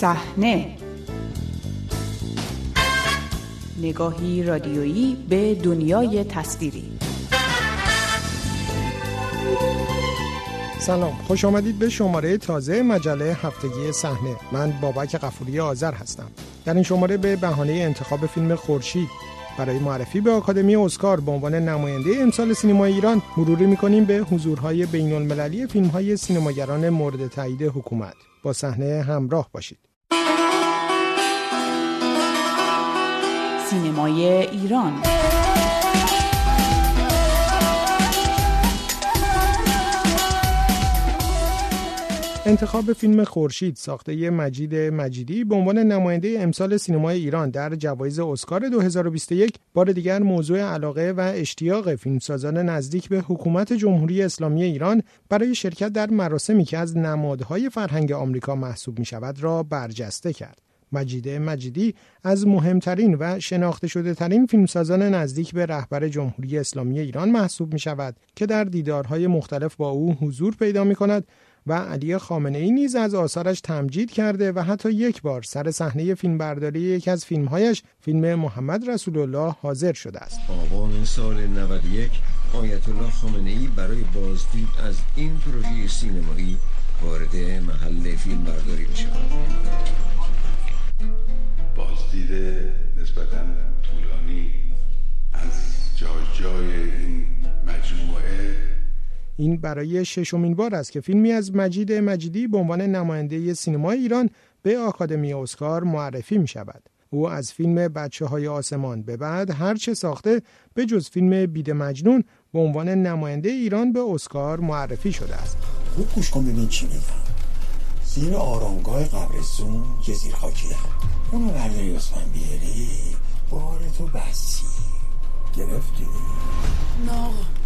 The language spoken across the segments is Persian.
صحنه. نگاهی رادیویی به دنیای تصویری. سلام خوش آمدید به شماره تازه مجله هفتگی صحنه. من بابک قفوری آذر هستم. در این شماره به بهانه انتخاب فیلم خورشید برای معرفی به آکادمی اسکار به عنوان نماینده امسال سینما ایران مروری می‌کنیم به حضورهای بین المللی فیلمهای سینماگران مورد تایید حکومت. با صحنه همراه باشید. سینمای ایران. انتخاب فیلم خورشید ساخته مجید مجیدی به عنوان نماینده امسال سینمای ایران در جوایز اسکار 2021 بار دیگر موضوع علاقه و اشتیاق فیلمسازان نزدیک به حکومت جمهوری اسلامی ایران برای شرکت در مراسمی که از نمادهای فرهنگ آمریکا محسوب می شود را برجسته کرد. مجید مجیدی از مهمترین و شناخته شده ترین فیلمسازان نزدیک به رهبر جمهوری اسلامی ایران محسوب می شود که در دیدارهای مختلف با او حضور پیدا می کند و علی خامنه ای نیز از آثارش تمجید کرده و حتی یک بار سر صحنه فیلمبرداری یکی از فیلمهایش فیلم محمد رسول الله حاضر شده است. آبان سال 91 آیت الله خامنه ای برای بازدید از این پروژه سینمایی وارد محل فیلمبرداری می شود. بازدید نسبتا طولانی از جای جای این مجموعه این برای ششمین بار است که فیلمی از مجید مجیدی به عنوان نماینده سینما ایران به آکادمی اسکار معرفی می شود. او از فیلم بچه های آسمان به بعد هرچه ساخته به جز فیلم بید مجنون به عنوان نماینده ایران به اسکار معرفی شده است. خوب گوش کن ببین چی میگم. زیر آرامگاه قبرستون یه زیر خاکیه. اونو برداری اسمن بیاری بار تو بسی. گرفتی؟ نه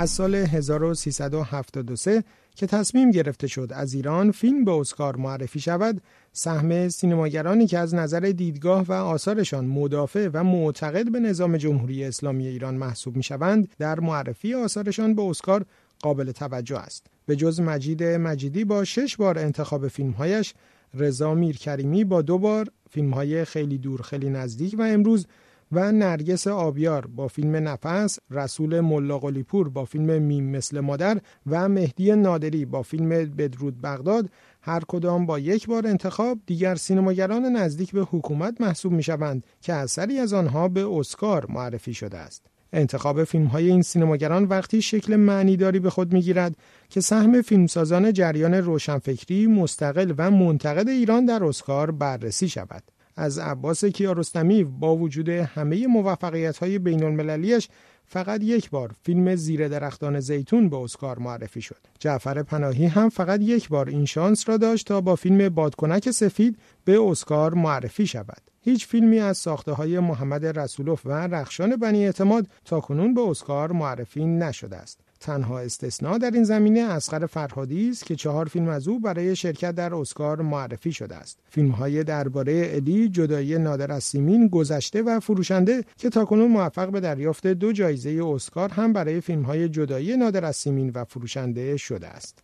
از سال 1373 که تصمیم گرفته شد از ایران فیلم به اسکار معرفی شود سهم سینماگرانی که از نظر دیدگاه و آثارشان مدافع و معتقد به نظام جمهوری اسلامی ایران محسوب می شوند در معرفی آثارشان به اسکار قابل توجه است. به جز مجید مجیدی با شش بار انتخاب فیلمهایش رضا میرکریمی با دو بار فیلمهای خیلی دور خیلی نزدیک و امروز و نرگس آبیار با فیلم نفس، رسول ملاقلیپور با فیلم میم مثل مادر و مهدی نادری با فیلم بدرود بغداد هر کدام با یک بار انتخاب دیگر سینماگران نزدیک به حکومت محسوب می شوند که اثری از آنها به اسکار معرفی شده است. انتخاب فیلم های این سینماگران وقتی شکل معنیداری به خود می گیرد که سهم فیلمسازان جریان روشنفکری مستقل و منتقد ایران در اسکار بررسی شود. از عباس کیارستمی با وجود همه موفقیت های بین المللیش فقط یک بار فیلم زیر درختان زیتون به اسکار معرفی شد. جعفر پناهی هم فقط یک بار این شانس را داشت تا با فیلم بادکنک سفید به اسکار معرفی شود. هیچ فیلمی از ساخته های محمد رسولوف و رخشان بنی اعتماد تا کنون به اسکار معرفی نشده است. تنها استثنا در این زمینه اسقر فرهادی است که چهار فیلم از او برای شرکت در اسکار معرفی شده است. فیلم های درباره الی جدایی نادر از سیمین گذشته و فروشنده که تاکنون موفق به دریافت دو جایزه اسکار هم برای فیلم های جدایی نادر از سیمین و فروشنده شده است.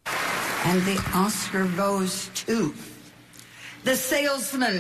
And the Oscar goes to the salesman.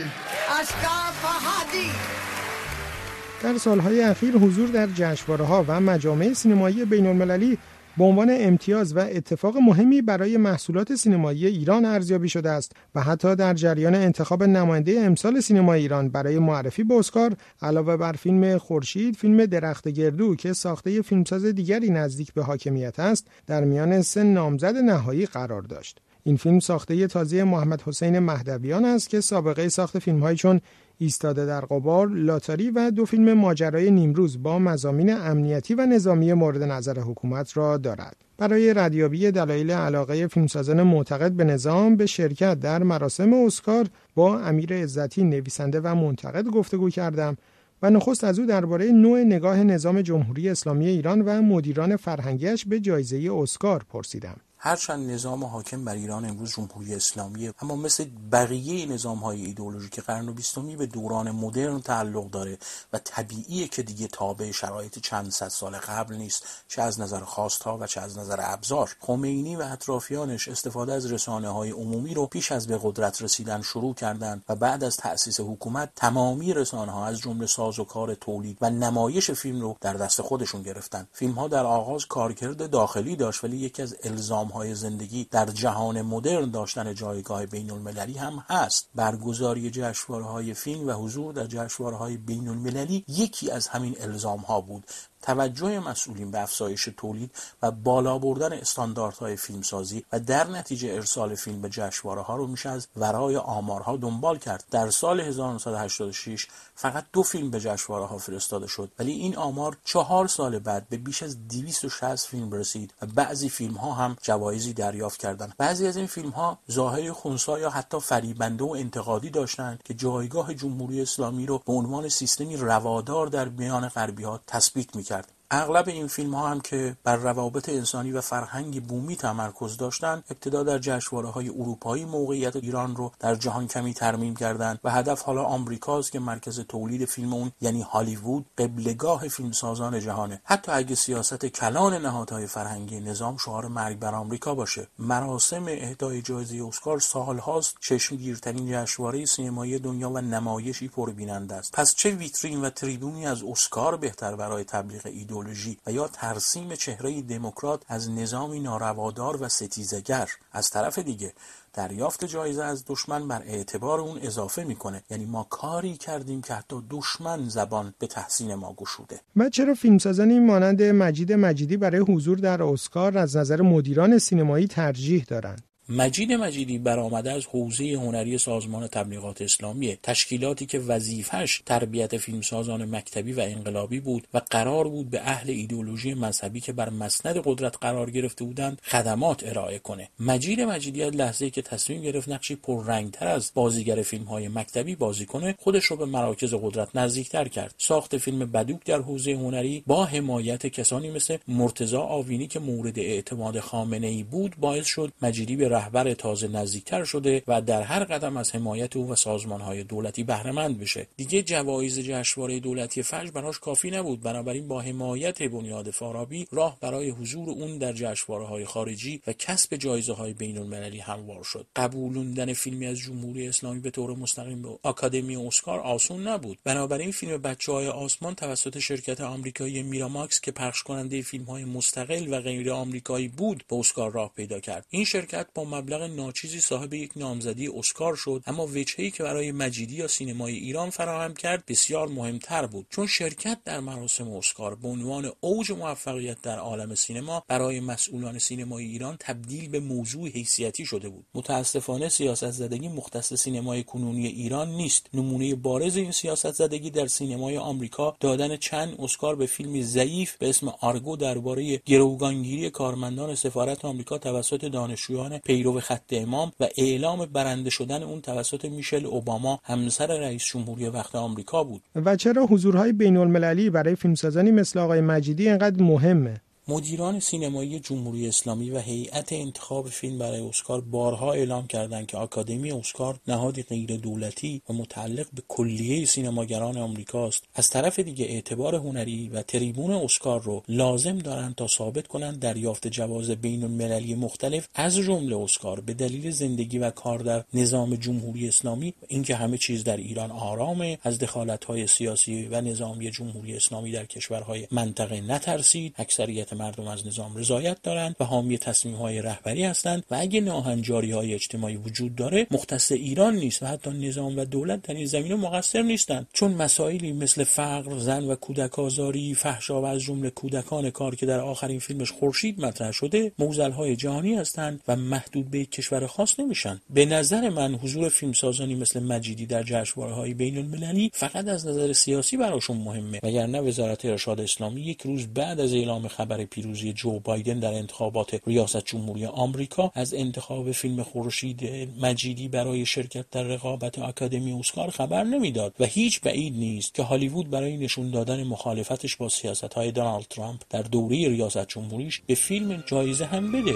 در سالهای اخیر حضور در جشنواره‌ها و مجامع سینمایی بین المللی به عنوان امتیاز و اتفاق مهمی برای محصولات سینمایی ایران ارزیابی شده است و حتی در جریان انتخاب نماینده امسال سینما ایران برای معرفی به اسکار علاوه بر فیلم خورشید فیلم درخت گردو که ساخته فیلمساز دیگری نزدیک به حاکمیت است در میان سه نامزد نهایی قرار داشت. این فیلم ساخته تازه محمد حسین مهدویان است که سابقه ساخت فیلمهایی چون ایستاده در قبار، لاتاری و دو فیلم ماجرای نیمروز با مزامین امنیتی و نظامی مورد نظر حکومت را دارد. برای ردیابی دلایل علاقه فیلمسازان معتقد به نظام به شرکت در مراسم اسکار با امیر عزتی نویسنده و منتقد گفتگو کردم و نخست از او درباره نوع نگاه نظام جمهوری اسلامی ایران و مدیران فرهنگیش به جایزه اسکار پرسیدم. هرچند نظام حاکم بر ایران امروز جمهوری اسلامیه اما مثل بقیه نظام های ایدئولوژیک قرن بیستمی به دوران مدرن تعلق داره و طبیعیه که دیگه تابع شرایط چند صد سال قبل نیست چه از نظر خواستها و چه از نظر ابزار. خمینی و اطرافیانش استفاده از رسانه های عمومی رو پیش از به قدرت رسیدن شروع کردند و بعد از تأسیس حکومت تمامی رسانه ها از جمله ساز و کار تولید و نمایش فیلم رو در دست خودشون گرفتن. فیلم ها در آغاز کارکرد داخلی داشت ولی یکی از الزام های زندگی در جهان مدرن داشتن جایگاه بین المللی هم هست. برگزاری جشنواره های فیلم و حضور در جشنواره های بین المللی یکی از همین الزام ها بود. توجه مسئولین به افزایش تولید و بالا بردن استانداردهای فیلمسازی و در نتیجه ارسال فیلم به جشنواره ها رو میشه از ورای آمارها دنبال کرد. در سال 1986 فقط دو فیلم به جشنواره ها فرستاده شد ولی این آمار چهار سال بعد به بیش از 260 فیلم رسید و بعضی فیلم ها هم جوایزی دریافت کردند. بعضی از این فیلم ها ظاهر خونسا یا حتی فریبنده و انتقادی داشتند که جایگاه جمهوری اسلامی رو به عنوان سیستمی روادار در میان غربی ها تثبیت می‌کرد. اغلب این فیلم ها هم که بر روابط انسانی و فرهنگ بومی تمرکز داشتند ابتدا در جشنواره های اروپایی موقعیت ایران رو در جهان کمی ترمیم کردند و هدف حالا آمریکاست که مرکز تولید فیلم اون یعنی هالیوود قبلگاه فیلمسازان جهانه. حتی اگه سیاست کلان نهادهای فرهنگی نظام شعار مرگ بر آمریکا باشه. مراسم اهدای جایزه اسکار سالهاست چشمگیرترین جشنواره سینمایی دنیا و نمایشی پربیننده است. پس چه ویترین و تریبونی از اسکار بهتر برای تبلیغ ایدو ایدولوژی و یا ترسیم چهره دموکرات از نظامی ناروادار و ستیزگر از طرف دیگه دریافت جایزه از دشمن بر اعتبار اون اضافه می‌کنه. یعنی ما کاری کردیم که حتی دشمن زبان به تحسین ما گشوده و چرا فیلمسازانی مانند مجید مجیدی برای حضور در اسکار از نظر مدیران سینمایی ترجیح دارند؟ مجید مجیدی برآمده از حوزه هنری سازمان تبلیغات اسلامی تشکیلاتی که وظیفش تربیت فیلمسازان مکتبی و انقلابی بود و قرار بود به اهل ایدولوژی مذهبی که بر مسند قدرت قرار گرفته بودند خدمات ارائه کنه. مجید مجیدی از لحظه که تصمیم گرفت نقشی پررنگتر از بازیگر فیلم های مکتبی بازی کنه خودش رو به مراکز قدرت نزدیکتر کرد. ساخت فیلم بدوک در حوزه هنری با حمایت کسانی مثل مرتضا آوینی که مورد اعتماد خامنه ای بود باعث شد مجیدی به رهبر تازه نزدیکتر شده و در هر قدم از حمایت او و های دولتی بهرهمند بشه. دیگه جوایز جشنواره دولتی فجر براش کافی نبود. بنابراین با حمایت بنیاد فارابی راه برای حضور اون در های خارجی و کسب جایزه های بین المللی هموار شد. قبولوندن فیلمی از جمهوری اسلامی به طور مستقیم به آکادمی اسکار آسون نبود. بنابراین فیلم بچه های آسمان توسط شرکت آمریکایی میراماکس که پخش کننده فیلم های مستقل و غیر آمریکایی بود به اسکار راه پیدا کرد. این شرکت با مبلغ ناچیزی صاحب یک نامزدی اسکار شد اما وجهی که برای مجیدی یا سینمای ایران فراهم کرد بسیار مهمتر بود. چون شرکت در مراسم اسکار به عنوان اوج موفقیت در عالم سینما برای مسئولان سینمای ایران تبدیل به موضوع حیثیتی شده بود. متاسفانه سیاست زدگی مختص سینمای کنونی ایران نیست. نمونه بارز این سیاست زدگی در سینمای آمریکا دادن چند اسکار به فیلم ضعیف به اسم آرگو درباره گروگانگیری کارمندان سفارت آمریکا توسط دانشجویان پیرو خط امام و اعلام برنده شدن اون توسط میشل اوباما همسر رئیس جمهوری وقت آمریکا بود. و چرا حضورهای بین المللی برای فیلمسازانی مثل آقای مجیدی اینقدر مهمه؟ مدیران سینمایی جمهوری اسلامی و هیئت انتخاب فیلم برای اسکار بارها اعلام کردند که آکادمی اسکار نهادی غیر دولتی و متعلق به کلیه سینماگران آمریکاست از طرف دیگه اعتبار هنری و تریبون اسکار رو لازم دارند تا ثابت کنند دریافت جواز بین المللی مختلف از جمله اسکار به دلیل زندگی و کار در نظام جمهوری اسلامی. اینکه همه چیز در ایران آرامه از دخالت‌های سیاسی و نظامی جمهوری اسلامی در کشورهای منطقه نترسید. اکثریت مردم از نظام رضایت دارند و حامی تصمیم های رهبری هستند و اگه ناهنجاری های اجتماعی وجود داره مختص ایران نیست و حتی نظام و دولت در این زمینه مقصر نیستند. چون مسائلی مثل فقر زن و کودک آزاری فحشا و از جمله کودکان کار که در آخرین فیلمش خورشید مطرح شده موزل های جهانی هستند و محدود به کشور خاص نمیشن. به نظر من حضور فیلمسازانی مثل مجیدی در جشنواره های بین المللی فقط از نظر سیاسی براشون مهمه. وگرنه وزارت ارشاد اسلامی یک روز بعد از اعلام خبر پیروزی جو بایدن در انتخابات ریاست جمهوری آمریکا از انتخاب فیلم خورشید مجیدی برای شرکت در رقابت آکادمی اسکار خبر نمی‌داد و هیچ بعید نیست که هالیوود برای نشون دادن مخالفتش با سیاست های دونالد ترامپ در دوره ریاست جمهوریش به فیلم جایزه هم بده.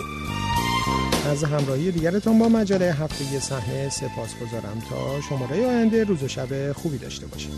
از همراهی دیگرتان با مجله هفتگی صحنه سپاس گذارم تا شماره آینده روز و شب خوبی داشته باشید.